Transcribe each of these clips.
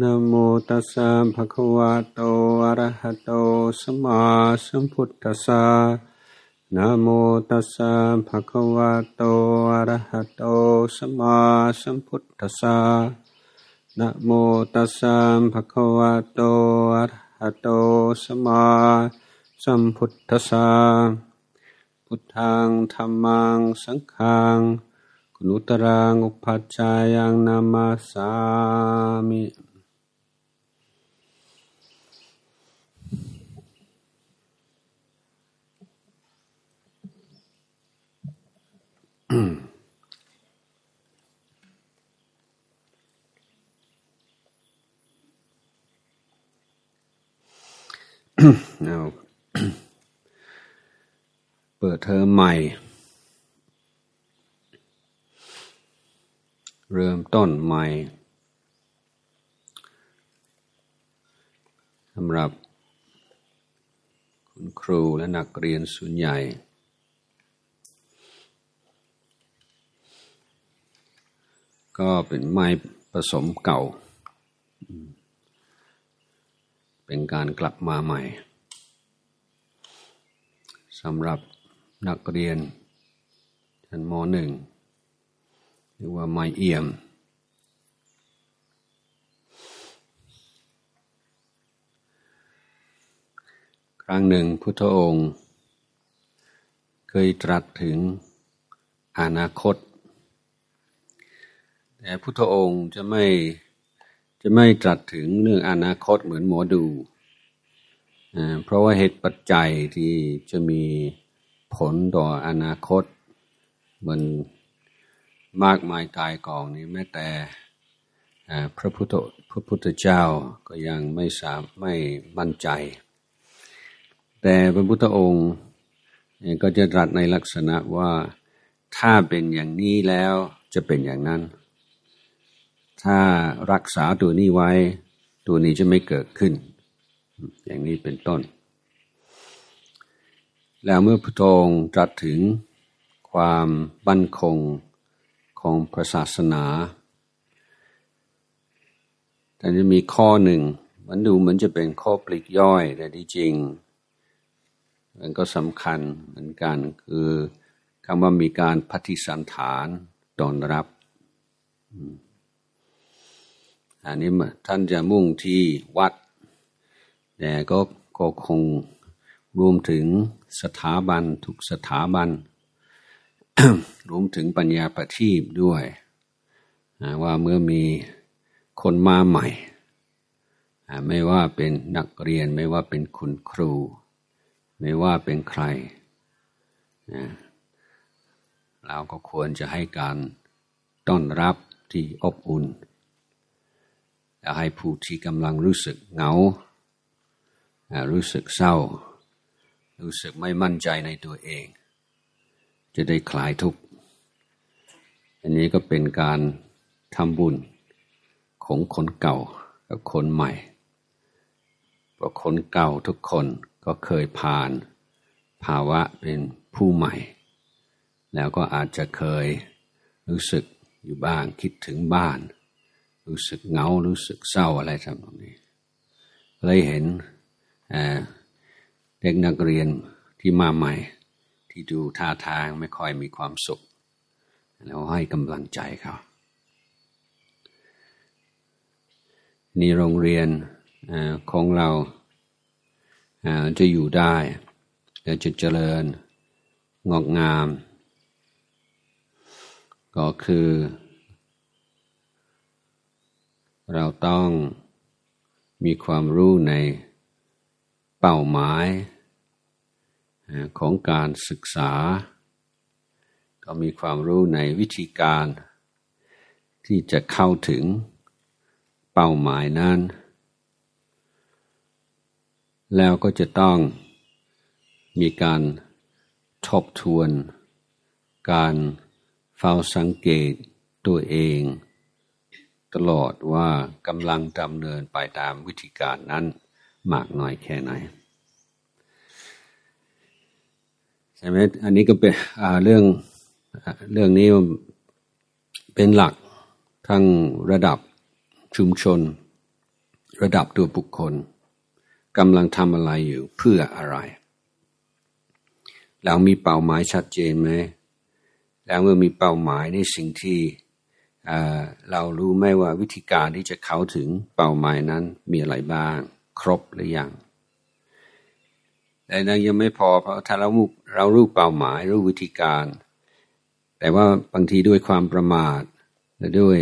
นะโมตัสสะภะคะวะโตอะระหะโตสัมมาสัมพุทธัสสะนะโมตัสสะภะคะวะโตอะระหะโตสัมมาสัมพุทธัสสะนะโมตัสสะภะคะวะโตอะระหะโตสัมมาสัมพุทธัสสะพุทธังธัมมังสังฆัง นุตรังอุปัชฌายังนามาสามิเอาเปิดเทอมใหม่ เริ่มต้นใหม่สำหรับ คุณครูและนักเรียนส่วนใหญ่ ก็เป็นไม้ผสมเก่า เป็นการกลับมาใหม่สำหรับนักเรียนชั้นมหนึ่ง หรือว่าไม้เอี่ยม ครั้งหนึ่งพุทธองค์ เคยตรัสถึงอนาคต แต่พุทธองค์จะไม่จะไม่ตรัสถึงเรื่องอนาคตเหมือนหมอดู เพราะว่าเหตุปัจจัยที่จะมีผลต่ออนาคตมัน มากมายกายกองนี้แม้แต่พระพุทธพระพุทธเจ้าก็ยังไม่สามไม่มั่นใจ แต่พระพุทธองค์ก็จะตรัสในลักษณะว่าถ้าเป็นอย่างนี้แล้วจะเป็นอย่างนั้น ถ้ารักษาตัวนี้ไว้ ตัวนี้จะไม่เกิดขึ้น อย่างนี้เป็นต้น แล้วเมื่อพระองค์ตรัสถึงความบั่นคง ของพระศาสนา แต่จะมีข้อหนึ่ง มันดูเหมือนจะเป็นข้อปลีกย่อย แต่ที่จริง มันก็สำคัญเหมือนกันคือคำว่ามีการปฏิสันฐานตอนรับ อันนี้ท่านจะมุ่งที่วัด แต่ก็ก็คงรวมถึงสถาบันทุกสถาบัน รวมถึงปัญญาประทีปด้วยว่าเมื่อมีคนมาใหม่ ไม่ว่าเป็นนักเรียนไม่ว่าเป็นคุณครู ไม่ว่าเป็นใคร เราก็ควรจะให้การต้อนรับที่อบอุ่นอย่าให้ผู้ที่กำลังรู้สึกเหงา รู้สึกเศร้า รู้สึกไม่มั่นใจในตัวเอง จะได้คลายทุกข์ อันนี้ก็เป็นการทำบุญของคนเก่ากับคนใหม่ เพราะคนเก่าทุกคนก็เคยผ่าน ภาวะเป็นผู้ใหม่ แล้วก็อาจจะเคยรู้สึกอยู่บ้างคิดถึงบ้าน รู้สึกเหงารู้สึกเศร้าอะไรทำตรงนี้เลยเห็นเด็กนักเรียนที่มาใหม่ ที่ดูท่าทางไม่ค่อยมีความสุข แล้วให้กำลังใจเขานี่โรงเรียนอของเราจะอยู่ได้และจะเจริญงอกงาม ก็คือ เราต้องมีความรู้ในเป้าหมาย ของการศึกษา ก็มีความรู้ในวิธีการ ที่จะเข้าถึงเป้าหมายนั้น แล้วก็จะต้องมีการทบทวน การเฝ้าสังเกตตัวเอง ตลอดว่ากำลังดำเนินไปตามวิธีการนั้นมากน้อยแค่ไหน ใช่ไหมอันนี้ก็เป็นเรื่องเรื่องนี้เป็นหลักทั้งระดับชุมชน ระดับตัวบุคคลกำลังทำอะไรอยู่เพื่ออะไรเรามีเป้าหมายชัดเจนไหมแล้วเมื่อมีเป้าหมายในสิ่งที่เรารู้ไหมว่าวิธีการที่จะเข้าถึงเป้าหมายนั้นมีอะไรบ้าง ครบหรือยัง แต่นั้นยังไม่พอเพราะถ้าเราเรารู้เป้าหมายรู้วิธีการ แต่ว่าบางทีด้วยความประมาทและด้วย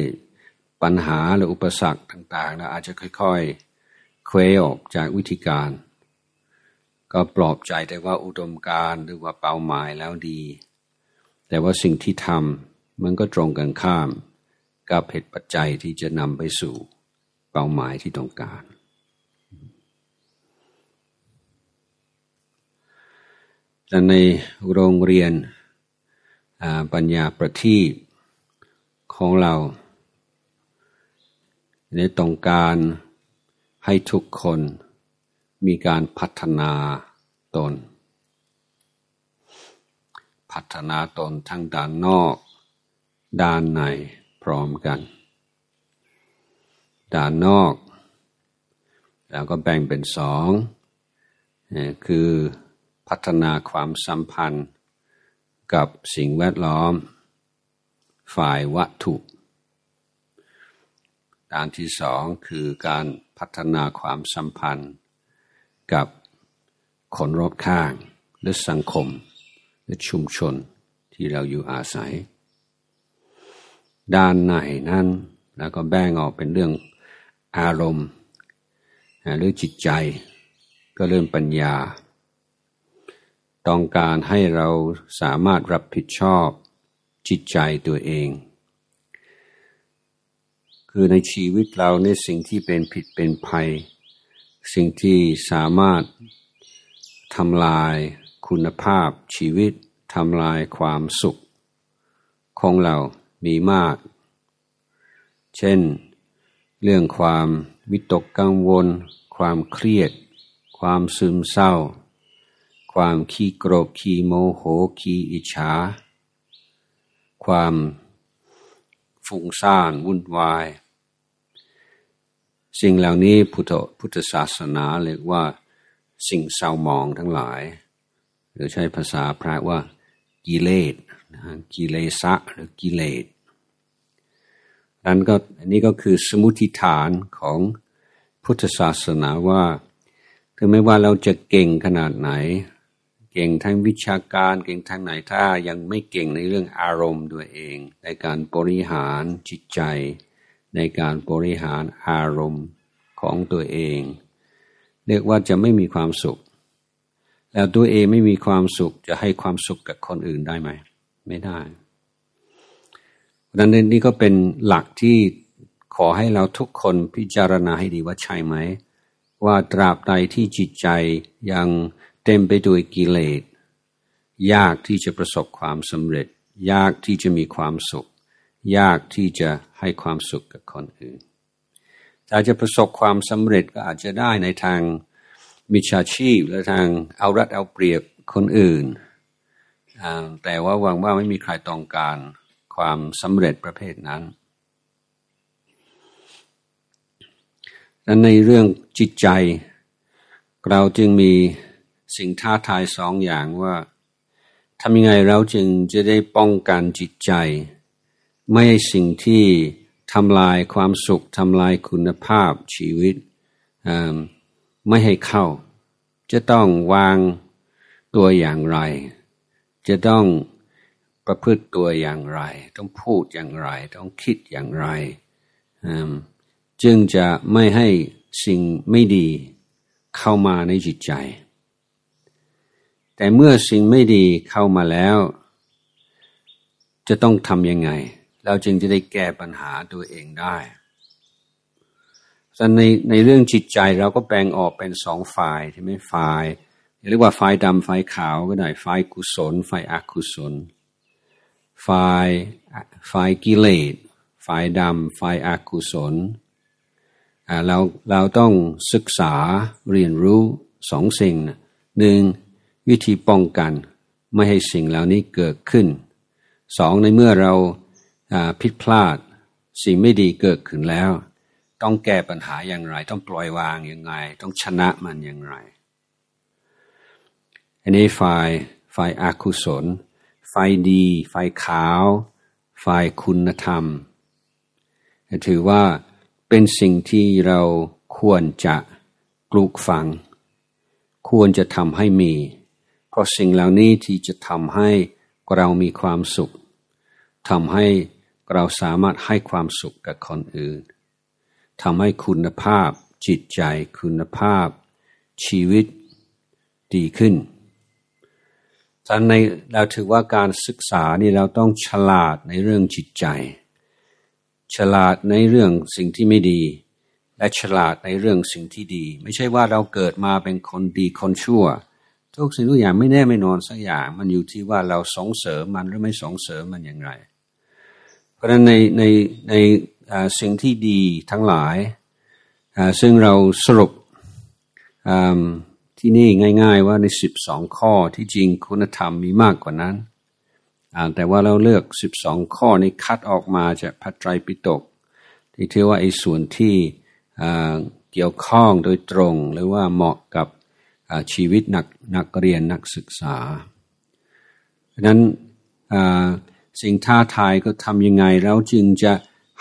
ปัญหาหรืออุปสรรคต่างๆเราอาจจะค่อยๆเคว้ออกจากวิธีการ ก็ปลอบใจแต่ว่าอุดมการหรือว่าเป้าหมายแล้วดี แต่ว่าสิ่งที่ทำมันก็ตรงกันข้าม กับเหตุปัจจัยที่จะนำไปสู่เป้าหมายที่ต้องการ แต่ในโรงเรียนปัญญาประทีปของเราในต้องการให้ทุกคนมีการพัฒนาตน พัฒนาตนทั้งด้านนอก ด้านในพร้อมกัน ด้านนอก แล้วก็แบ่งเป็นสอง คือ พัฒนาความสัมพันธ์ กับสิ่งแวดล้อม ฝ่ายวัตถุ ด้านที่สองคือการพัฒนาความสัมพันธ์ กับคนรอบข้างหรือสังคมหรือชุมชนที่เราอยู่อาศัย ด้านไหนนั้นแล้วก็แบ่งออกเป็นเรื่องอารมณ์หรือจิตใจก็เรื่องปัญญา ต้องการให้เราสามารถรับผิดชอบจิตใจตัวเอง คือในชีวิตเราในสิ่งที่เป็นผิดเป็นภัย สิ่งที่สามารถทำลายคุณภาพชีวิตทำลายความสุข ของเรามีมาก เช่น เรื่องความวิตกกังวล ความเครียด ความซึมเศร้า ความขี้โกรธขี้โมโหขี้อิจฉา ความฟุ้งซ่านวุ่นวาย สิ่งเหล่านี้พุทธพุทธศาสนาเรียกว่าสิ่งเศร้าหมองทั้งหลาย หรือใช้ภาษาพระว่ากิเลสกิเลสะหรือกิเลสนั้นก็อันนี้ก็คือสมุติฐานของพุทธศาสนาว่า ถึงไม่ว่าเราจะเก่งขนาดไหน เก่งทั้งวิชาการเก่งทางไหนถ้ายังไม่เก่งในเรื่องอารมณ์ตัวเอง ในการบริหารจิตใจ ในการบริหารอารมณ์ของตัวเอง เรียกว่าจะไม่มีความสุข แล้วตัวเองไม่มีความสุขจะให้ความสุขกับคนอื่นได้ไหม ไม่ได้ดังนั้นนี่ก็เป็นหลักที่ขอให้เราทุกคนพิจารณาให้ดีว่าใช่ไหม ว่าตราบใดที่จิตใจยัง เต็มไปด้วยกิเลส ยากที่จะประสบความสำเร็จ ยากที่จะมีความสุข ยากที่จะให้ความสุขกับคนอื่นถ้าจะประสบความสำเร็จก็อาจจะได้ในทางมิชาชีพและทางเอารัดเอาเปรียบคนอื่น แต่ว่าหวังว่าไม่มีใครต้องการความสำเร็จประเภทนั้นดังในเรื่องจิตใจ เราจึงมี สิ่งท้าทายสองอย่างว่าทำยังไงเราจึงจะได้ป้องกันจิตใจ ไม่ให้สิ่งที่ทำลายความสุขทำลายคุณภาพชีวิต ไม่ให้เข้า จะต้องวางตัวอย่างไร จะต้องประพฤติตัวอย่างไร ต้องพูดอย่างไร ต้องคิดอย่างไร จึงจะไม่ให้สิ่งไม่ดีเข้ามาในจิตใจ แต่เมื่อสิ่งไม่ดีเข้ามาแล้ว จะต้องทำยังไง เราจึงจะได้แก้ปัญหาตัวเองได้ส่ในในเรื่องจิตใจเราก็แบ่งออกเป็นสองฝ่ายใช่ไหมฝ่ายเรียกว่าฝ่ายดำฝ่ายขาวก็ได้ฝ่ายกุศลฝ่ายอกุศลฝ่ายฝ่ายกิเลสฝ่ายดำฝ่ายอกุศลเราเราต้องศึกษาเรียนรู้สองสิ่งหนึ่ง วิธีป้องกันไม่ให้สิ่งเหล่านี้เกิดขึ้นสองในเมื่อเราผิดพลาด สิ่งไม่ดีเกิดขึ้นแล้ว ต้องแก้ปัญหาอย่างไร ต้องปล่อยวางอยังไงต้องชนะมันอย่างไร อันนี้ฝ่ายฝ่ายอาคุศลฝ่ายดีฝ่ายขาวฝ่ายคุณธรรม ถือว่าเป็นสิ่งที่เราควรจะปลูกฝัง ควรจะทำให้มี เพราะสิ่งเหล่านี้ที่จะทำให้เรามีความสุขทำให้เราสามารถให้ความสุขกับคนอื่นทำให้คุณภาพจิตใจคุณภาพ ชีวิตดีขึ้นฉะนั้นในเราถือว่าการศึกษานี่เราต้องฉลาดในเรื่องจิตใจ ฉลาดในเรื่องสิ่งที่ไม่ดี และฉลาดในเรื่องสิ่งที่ดี ไม่ใช่ว่าเราเกิดมาเป็นคนดีคนชั่ว ทุกสิ่งทุกอย่างไม่แน่ไม่นอนสักอย่าง มันอยู่ที่ว่าเราส่งเสริมมันหรือไม่ส่งเสริมมันอย่างไร เพราะฉะนั้นในในในสิ่งที่ดีทั้งหลายซึ่งเราสรุปที่นี่ง่าย ๆ ว่าในสิบสองข้อที่จริงคุณธรรมมีมากกว่านั้น แต่ว่าเราเลือกสิบสองข้อนี้คัดออกมาจากพระไตรปิฎกที่เทว่าไอ้ส่วนที่เกี่ยวข้องโดยตรง หรือว่าเหมาะกับ ชีวิตนักนักเรียนนักศึกษาดังนั้นสิ่งท้าทายก็ทำยังไงเราจึงจะ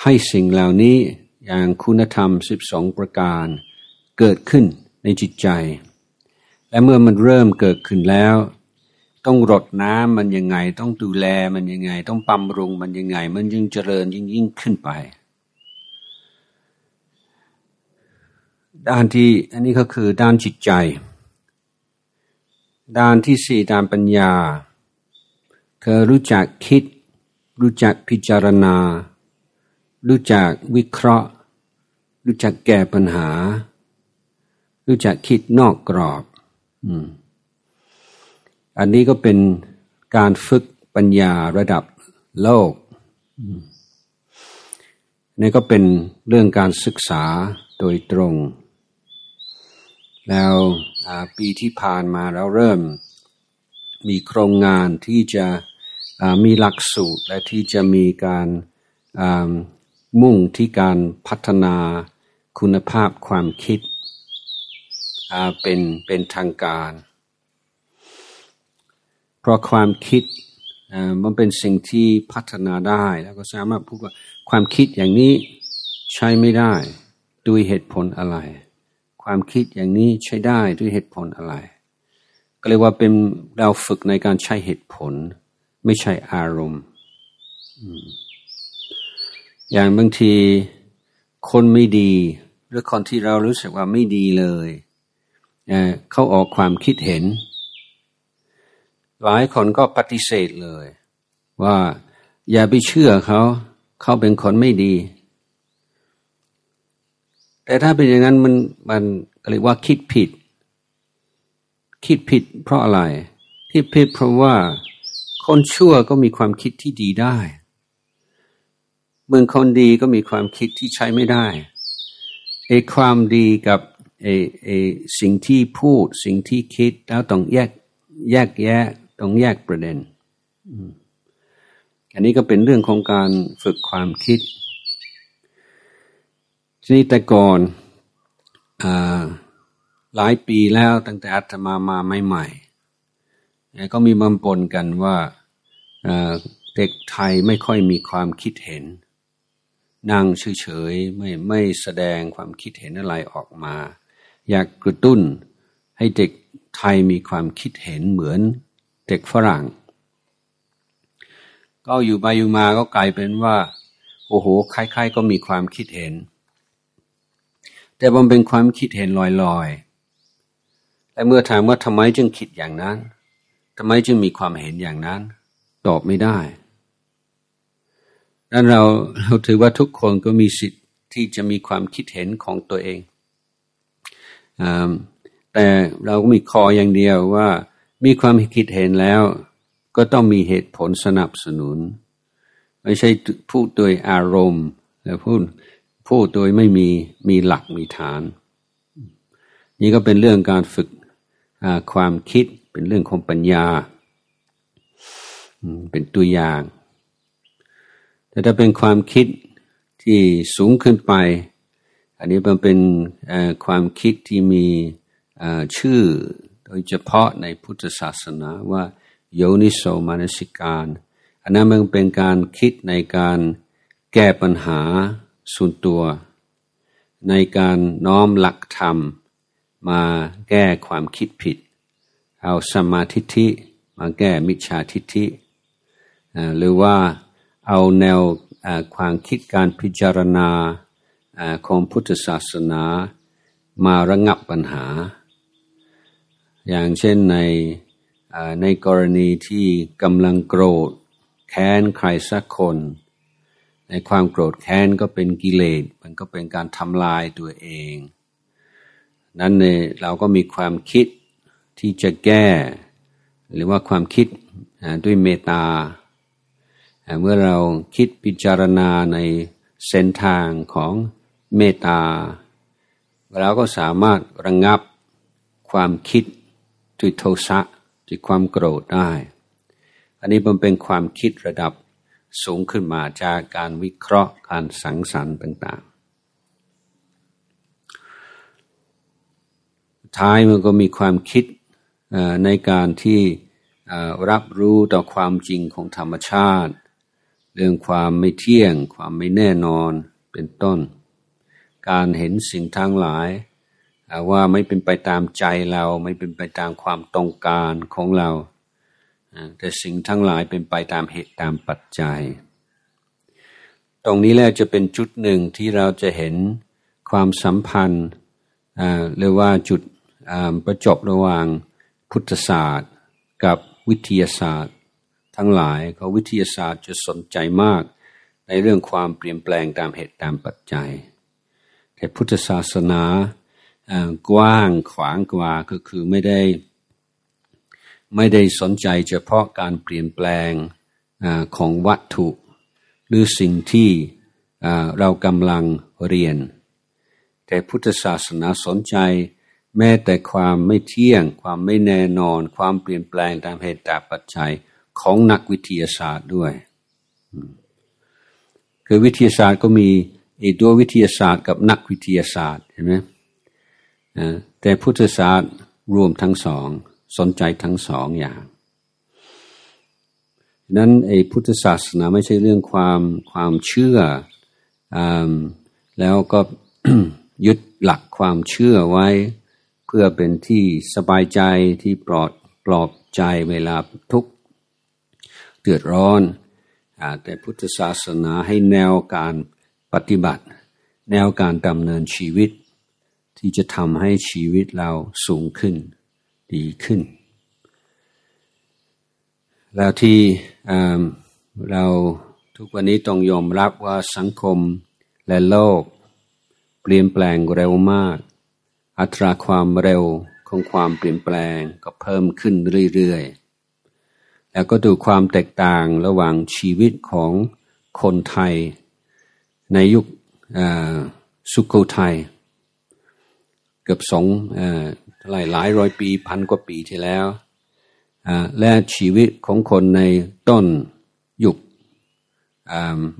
ให้สิ่งเหล่านี้อย่างคุณธรรมสิบสองประการเกิดขึ้นในจิตใจ และเมื่อมันเริ่มเกิดขึ้นแล้ว ต้องรดน้ำมันยังไง ต้องดูแลมันยังไง ต้องบำรุงมันยังไง มันยิ่งเจริญยิ่งยิ่งขึ้นไป ด้านที่อันนี้ก็คือด้านจิตใจ ด้านที่สี่ด้านปัญญาคือรู้จักคิด รู้จักพิจารณา รู้จักวิเคราะห์ รู้จักแก้ปัญหา รู้จักคิดนอกกรอบอันนี้ก็เป็นการฝึกปัญญาระดับโลกนี่ก็เป็นเรื่องการศึกษาโดยตรง แล้วปีที่ผ่านมาเราเริ่มมีโครงงานที่จะมีหลักสูตรและที่จะมีการมุ่งที่การพัฒนาคุณภาพความคิดเป็นเป็นทางการ เพราะความคิดมันเป็นสิ่งที่พัฒนาได้ แล้วก็สามารถพูดว่าความคิดอย่างนี้ใช้ไม่ได้ด้วยเหตุผลอะไร ความคิดอย่างนี้ใช้ได้ด้วยเหตุผลอะไร ก็เรียกว่าเป็นเราฝึกในการใช้เหตุผล ไม่ใช่อารมณ์ อย่างบางทีคนไม่ดี หรือคนที่เรารู้สึกว่าไม่ดีเลยเขาออกความคิดเห็น หลายคนก็ปฏิเสธเลย ว่าอย่าไปเชื่อเขา เขาเป็นคนไม่ดี แต่ถ้าเป็นอย่างนั้นมันมันเรียกว่าคิดผิด คิดผิดเพราะอะไรคิดผิดเพราะว่าคนชั่วก็มีความคิดที่ดีได้เมืองคนดีก็มีความคิดที่ใช้ไม่ได้ไอ้ความดีกับเอเอสิ่งที่พูดสิ่งที่คิดแล้วต้องแยกแยกแยะต้องแยกประเด็นอันนี้ก็เป็นเรื่องของการฝึกความคิด ทีนี้แต่ก่อนหลายปีแล้วตั้งแต่อาตมามาใหม่ๆก็มีบำปนกันว่าเด็กไทยไม่ค่อยมีความคิดเห็น นั่งเฉยๆไม่ไม่แสดงความคิดเห็นอะไรออกมา อยากกระตุ้นให้เด็กไทยมีความคิดเห็นเหมือนเด็กฝรั่ง ก็อยู่ไปอยู่มาก็กลายเป็นว่า โอ้โหใครๆก็มีความคิดเห็น แต่มันเป็นความคิดเห็นลอยๆแต่เมื่อถามว่าทำไมจึงคิดอย่างนั้นทำไมจึงมีความเห็นอย่างนั้น ตอบไม่ได้ดังนั้นเราเราถือว่าทุกคนก็มีสิทธิ์ที่จะมีความคิดเห็นของตัวเองแต่เราก็มีคออย่างเดียวว่า มีความคิดเห็นแล้ว ก็ต้องมีเหตุผลสนับสนุน ไม่ใช่พูดโดยอารมณ์แต่พูด พูดโดยไม่มีมีหลักมีฐาน นี่ก็เป็นเรื่องการฝึกความคิดเป็นเรื่องของปัญญา เป็นตัวอย่าง แต่ถ้าเป็นความคิดที่สูงขึ้นไป อันนี้มันเป็นความคิดที่มีชื่อโดยเฉพาะในพุทธศาสนาว่าโยนิโสมานสิการ อันนั้นมันเป็นการคิดในการแก้ปัญหา ส่วนตัว ในการน้อมหลักธรรม มาแก้ความคิดผิด เอาสมาธิิมาแก้มิจฉาทิฏฐิหรือว่าเอาแนวความคิดการพิจารณาของพุทธศาสนามาระงับปัญหา อย่างเช่นในในกรณีที่กำลังโกรธ แค้นใครสักคน ในความโกรธแค้นก็เป็นกิเลส มันก็เป็นการทำลายตัวเอง นั้นเนเราก็มีความคิดที่จะแก้ หรือว่าความคิดด้วยเมตตา เมื่อเราคิดพิจารณาในเส้นทางของเมตตา เราก็สามารถระงงับความคิดด้วยโทสะด้วยความโกรธได้ อันนี้มันเป็นความคิดระดับ สูงขึ้นมาจากการวิเคราะห์การสังสรรค์ต่างๆ ท้ายมันก็มีความคิดในการที่รับรู้ต่อความจริงของธรรมชาติ เรื่องความไม่เที่ยง ความไม่แน่นอนเป็นต้น การเห็นสิ่งทั้งหลายว่าไม่เป็นไปตามใจเราไม่เป็นไปตามความต้องการของเรา แต่สิ่งทั้งหลายเป็นไปตามเหตุตามปัจจัย ตรงนี้แหละจะเป็นจุดหนึ่งที่เราจะเห็นความสัมพันธ์หรือว่าจุดประจบระหว่างพุทธศาสตร์กับวิทยาศาสตร์ ทั้งหลายเขาวิทยาศาสตร์จะสนใจมากในเรื่องความเปลี่ยนแปลงตามเหตุตามปัจจัย แต่พุทธศาสนากว้างขวางกว่าก็คือไม่ได้ ไม่ได้สนใจเฉพาะการเปลี่ยนแปลงอของวัตถุ หรือสิ่งที่เรากำลังเรียน แต่พุทธศาสนาสนใจ แม้แต่ความไม่เที่ยง ความไม่แน่นอน ความเปลี่ยนแปลงตามเหตุตาปัจจัยของนักวิทยาศาสตร์ด้วย คือวิทยาศาสตร์ก็มีอีตัววิทยาศาสตร์กับนักวิทยาศาสตร์เห็นไหมแต่พุทธศาสตร์รวมทั้งสอง สนใจทั้งสองอย่างนั้นไอ้พุทธศาสนาไม่ใช่เรื่องความความเชื่ออแล้วก็ยึดหลักความเชื่อไว้ เพื่อเป็นที่สบายใจที่ปลอดปลอบใจเวลาทุกเดือดร้อนแต่พุทธศาสนาให้แนวการปฏิบัติ แนวการดำเนินชีวิต ที่จะทำให้ชีวิตเราสูงขึ้น ดีขึ้น แล้วที่เราทุกวันนี้ต้องยอมรับว่าสังคมและโลก เปลี่ยนแปลงเร็วมาก อัตราความเร็วของความเปลี่ยนแปลงก็เพิ่มขึ้นเรื่อยๆ แล้วก็ดูความแตกต่างระหว่างชีวิตของคนไทย ในยุคสุโขทัย เกือบสองหลายหลายร้อยปีพันกว่าปีที่แล้ว และชีวิตของคนในต้นยุค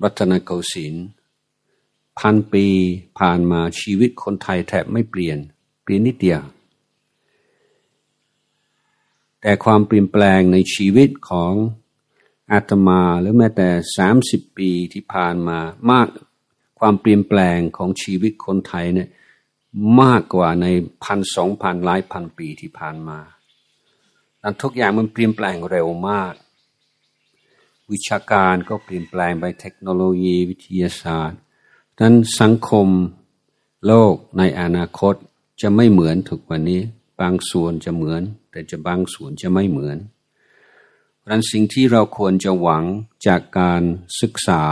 รัตนโกสินทร์พันปีผ่านมาชีวิตคนไทยแทบไม่เปลี่ยน เปลี่ยนนิดเดียว แต่ความเปลี่ยนแปลงในชีวิตของอาตมาหรือแม้แต่สามสิบปีที่ผ่านมามากความเปลี่ยนแปลงของชีวิตคนไทยเนี่ย มากกว่าในพันสองพันหลายพันปีที่ผ่านมาดังทุกอย่างมันเปลี่ยนแปลงเร็วมาก วิชาการก็เปลี่ยนแปลงไปเทคโนโลยีวิทยาศาสตร์ดังนั้นสังคมโลกในอนาคตจะไม่เหมือนถูกวันนี้ บางส่วนจะเหมือน แต่จะบางส่วนจะไม่เหมือนดังนั้นสิ่งที่เราควรจะหวังจากการศึกษา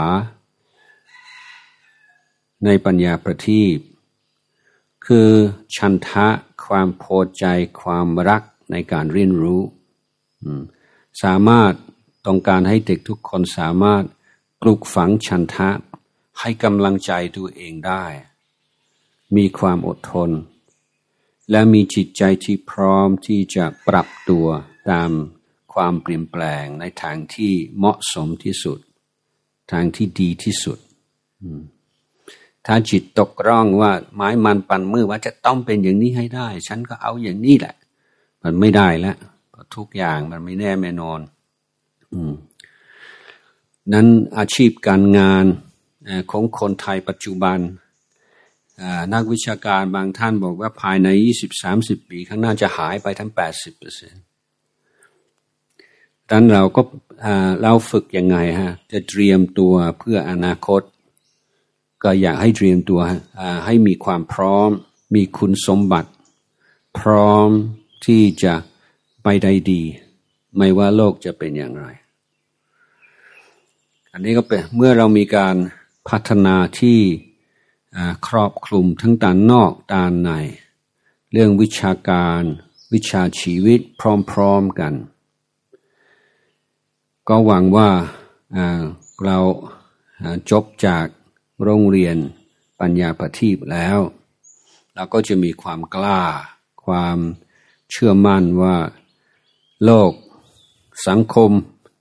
ในปัญญาประทีป คือชันทะความพอใจความรักในการเรียนรู้ สามารถต้องการให้เด็กทุกคนสามารถปลูกฝังชันทะให้กำลังใจตัวเองได้ มีความอดทน และมีจิตใจที่พร้อมที่จะปรับตัวตามความเปลี่ยนแปลงในทางที่เหมาะสมที่สุด ทางที่ดีที่สุด อืม ถ้าจิตตกร่องว่าไม้มันปั่นมือว่าจะต้องเป็นอย่างนี้ให้ได้ ฉันก็เอาอย่างนี้แหละ มันไม่ได้แล้วทุกอย่างมันไม่แน่ไม่นอน อืม นั้นอาชีพการงานของคนไทยปัจจุบัน นักวิชาการบางท่านบอกว่าภายใน 20-30 ปีข้างหน้าจะหายไปทั้ง 80%เปอร์เซ็นต์ดังนั้นเราก็เราฝึกยังไงฮะ จะเตรียมตัวเพื่ออนาคต ก็อยากให้เตรียมตัวให้มีความพร้อม มีคุณสมบัติ พร้อมที่จะไปได้ดี ไม่ว่าโลกจะเป็นอย่างไร อันนี้ก็เป็นเมื่อเรามีการพัฒนาที่ครอบคลุมทั้งด้านนอกด้านใน เรื่องวิชาการ วิชาชีวิตพร้อมๆกัน ก็หวังว่าเราจบจาก โรงเรียนปัญญาปทีปแล้วเราก็จะมีความกล้า ความเชื่อมั่นว่า โลก สังคม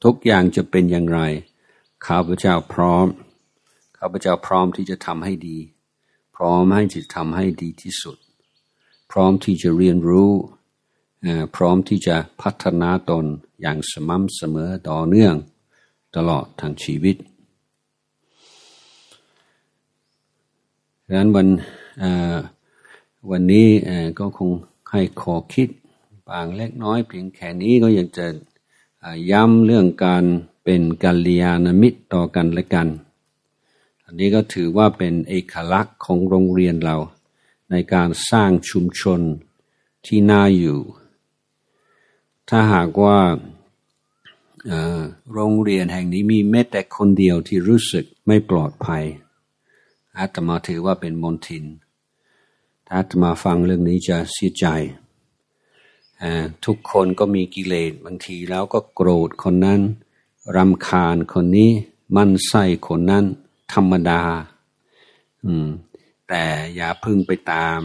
ทุกอย่างจะเป็นอย่างไร ข้าพเจ้าพร้อม ข้าพเจ้าพร้อมที่จะทำให้ดี พร้อมให้จะทำให้ดีที่สุด พร้อมที่จะเรียนรู้ พร้อมที่จะพัฒนาตนอย่างสม่ำเสมอต่อเนื่อง ตลอดทางชีวิต ดังนั้นวันวันนี้ก็คงให้ขอคิดบางเล็กน้อยเพียงแค่นี้ก็อยากจะย้ำเรื่องการเป็นกัลยาณมิตรต่อกันและกัน อันนี้ก็ถือว่าเป็นเอกลักษณ์ของโรงเรียนเรา ในการสร้างชุมชนที่น่าอยู่ ถ้าหากว่าโรงเรียนแห่งนี้มีแม้แต่คนเดียวที่รู้สึกไม่ปลอดภัย อาตมาถือว่าเป็นมนทิน ถ้าอาตมาฟังเรื่องนี้จะเสียใจ ทุกคนก็มีกิเลสบางทีแล้วก็โกรธคนนั้นรำคาญคนนี้มั่นไส้คนนั้นธรรมดา อืม แต่อย่าพึ่งไปตาม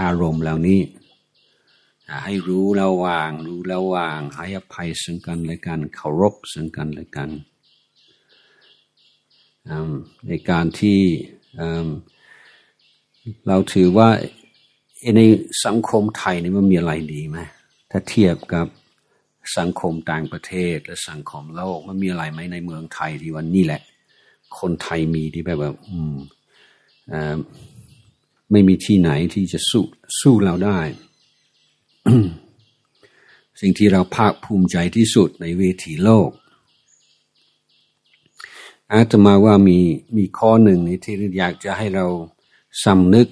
อารมณ์เหล่านี้ ให้รู้แล้ววาง รู้แล้ววางให้อภัยซึ่งกันและกัน เคารพซึ่งกันและกัน ในการที่เราถือว่าในสังคมไทยนี่มันมีอะไรดีไหมถ้าเทียบกับสังคมต่างประเทศและสังคมโลกมันมีอะไรไหมในเมืองไทยที่วันนี้แหละ คนไทยมีที่แบบว่าอืมไม่มีที่ไหนที่จะสู้สู้เราได้ สิ่งที่เราภาคภูมิใจที่สุดในเวทีโลก อาตมาว่ามีมีข้อหนึ่งนี้ที่อยากจะให้เราสำนึก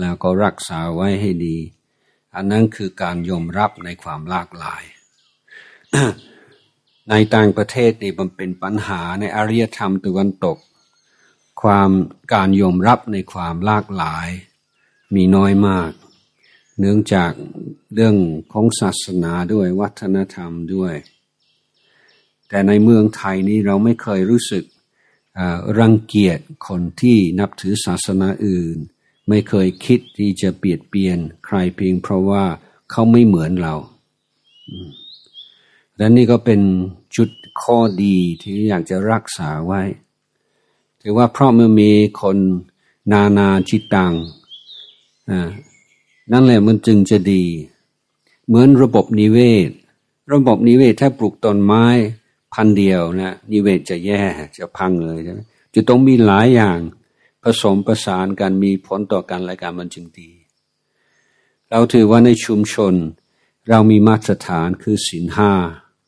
แล้วก็รักษาไว้ให้ดี อันนั้นคือการยอมรับในความหลากหลาย ในต่างประเทศนี่มันเป็นปัญหาในอารยธรรมตะวันตก ความการยอมรับในความหลากหลาย มีน้อยมาก เนื่องจากเรื่องของศาสนาด้วยวัฒนธรรมด้วย แต่ในเมืองไทยนี้เราไม่เคยรู้สึกรังเกียจคนที่นับถือศาสนาอื่น ไม่เคยคิดที่จะเปลียดเปลี่ยนใครเพียงเพราะว่าเขาไม่เหมือนเราและนี่ก็เป็นจุดข้อดีที่อยากจะรักษาไว้ ถือว่าเพราะเมื่อมีคนนานาจิตตังนั่นแหละมันจึงจะดี เหมือนระบบนิเวศ ระบบนิเวศถ้าปลูกต้นไม้ พันเดียวนะนิเวศจะแย่จะพังเลยใช่ไหมจะต้องมีหลายอย่างผสมประสานกันมีผลต่อกันและกันมันจึงดี เราถือว่าในชุมชน เรามีมาตรฐานคือศีลห้า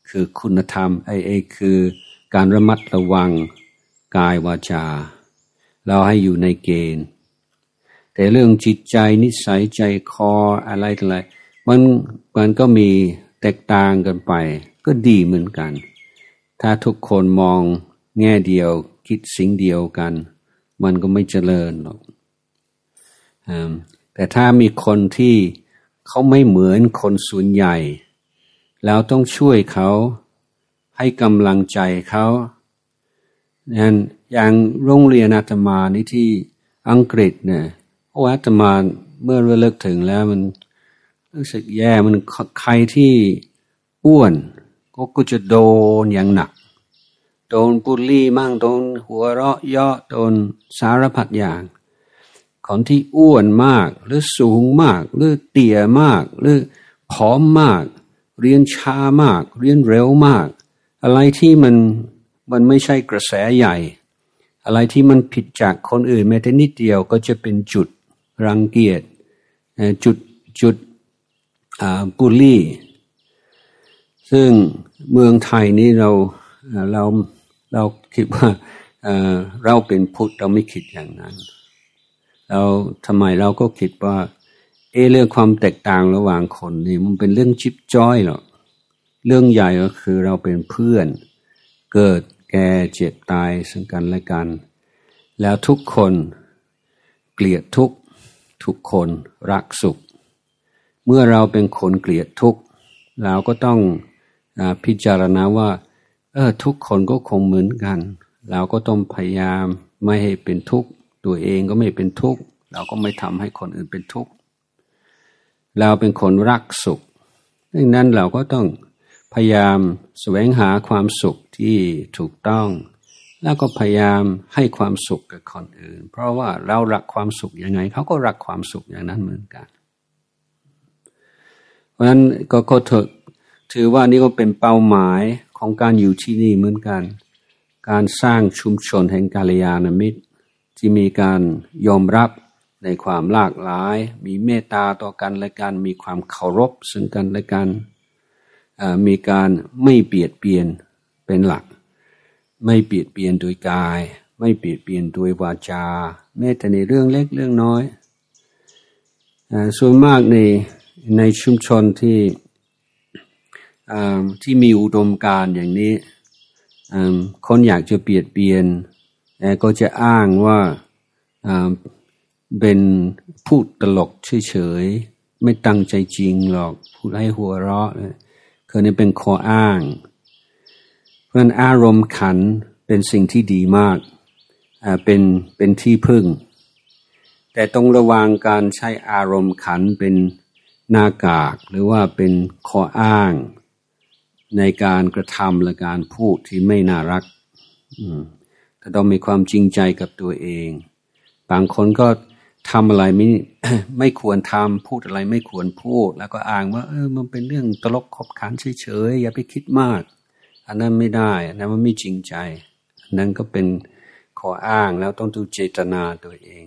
คือคุณธรรมไอเอคือการระมัดระวังกายวาจา เราให้อยู่ในเกณฑ์ แต่เรื่องจิตใจนิสัยใจคออะไรอะไรมันมันก็มีแตกต่างกันไป ก็ดีเหมือนกัน ถ้าทุกคนมองแง่เดียวคิดสิ่งเดียวกัน มันก็ไม่เจริญหรอกแต่ถ้ามีคนที่เขาไม่เหมือนคนส่วนใหญ่ แล้วต้องช่วยเขาให้กำลังใจเขานั่นอย่างโรงเรียนอาตมานี่ที่อังกฤษเนี่ยโอ้อาตมาเมื่อเลิกถึงแล้วมันรู้สึกแย่มันใครที่อ้วน ก็ก็จะโดนอย่างหนัก โดนบุลลี่มั่งโดนหัวเราะเยาะโดนสารพัดอย่างคนที่อ้วนมากหรือสูงมาก หรือเตี่ยมาก หรือผอมมาก เรียนช้ามาก เรียนเร็วมาก อะไรที่มันมันไม่ใช่กระแสใหญ่ อะไรที่มันผิดจากคนอื่นแม้แต่นิดเดียวก็จะเป็นจุดรังเกียจจุดจุดบุลลี่ ซึ่งเมืองไทยนี้เราเราเราคิดว่าเราเป็นพุทธเราไม่คิดอย่างนั้น เราทำไมเราก็คิดว่า เอเรื่องความแตกต่างระหว่างคนนี่มันเป็นเรื่องชิบจ้อยหรอกเรื่องใหญ่ก็คือเราเป็นเพื่อน เกิดแก่เจ็บตายซึ่งกันและกัน แล้วทุกคนเกลียดทุกทุกคนรักสุข เมื่อเราเป็นคนเกลียดทุกเราก็ต้อง พิจารณาว่า เออทุกคนก็คงเหมือนกัน เราก็ต้องพยายามไม่ให้เป็นทุกข์ ตัวเองก็ไม่เป็นทุกข์ เราก็ไม่ทำให้คนอื่นเป็นทุกข์ เราเป็นคนรักสุขดังนั้นเราก็ต้องพยายามแสวงหาความสุขที่ถูกต้อง แล้วก็พยายามให้ความสุขกับคนอื่น เพราะว่าเรารักความสุขยังไงเขาก็รักความสุขอย่างนั้นเหมือนกัน เพราะฉะนั้นก็ ถือว่านี่ก็เป็นเป้าหมายของการอยู่ที่นี่เหมือนกัน การสร้างชุมชนแห่งกาลยานมิตร ที่มีการยอมรับในความหลากหลาย มีเมตตาต่อกันและกันมีความเคารพซึ่งกันและกัน มีการไม่เบียดเบียนเป็นหลัก ไม่เบียดเบียนโดยกาย ไม่เบียดเบียนโดยวาจาแม้แต่ในเรื่องเล็กเรื่องน้อย ส่วนมากในในชุมชนที่ ที่มีอุดมการอย่างนี้คนอยากจะเปลี่ยนเปลี่ยนก็จะอ้างว่าเป็นพูดตลกเฉยๆไม่ตั้งใจจริงหรอกพูดให้หัวเราะคือนี่เป็นข้ออ้าง เพราะนั้นอารมณ์ขันเป็นสิ่งที่ดีมากเป็นเป็นที่พึ่ง แต่ต้องระวังการใช้อารมณ์ขันเป็นหน้ากาก หรือว่าเป็นข้ออ้าง ในการกระทำและการพูดที่ไม่น่ารักก็ต้องมีความจริงใจกับตัวเอง บางคนก็ทำอะไรไม่ไม่ควรทำพูดอะไรไม่ควรพูด แล้วก็อ้างว่าเออมันเป็นเรื่องตลกขบขันเฉยๆอย่าไปคิดมาก อันนั้นไม่ได้อันนั้นมันไม่จริงใจอันนั้นก็เป็นขออ้างแล้วต้องดูเจตนาตัวเอง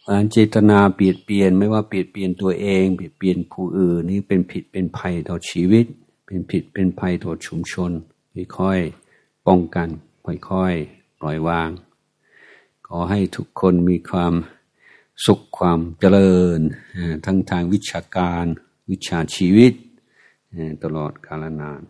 เพราะฉะนั้นเจตนาเปลี่ยนเปลี่ยนไม่ว่าเปลี่ยนเปลี่ยนตัวเองเปลี่ยนเปลี่ยนผู้อื่นนี่เป็นผิดเป็นภัยต่อชีวิต เป็นผิดเป็นภัยต่อชุมชน ค่อยๆป้องกัน ค่อยๆปล่อยวาง ขอให้ทุกคนมีความสุขความเจริญ ทั้งทางวิชาการ วิชาชีวิต ตลอดกาลนาน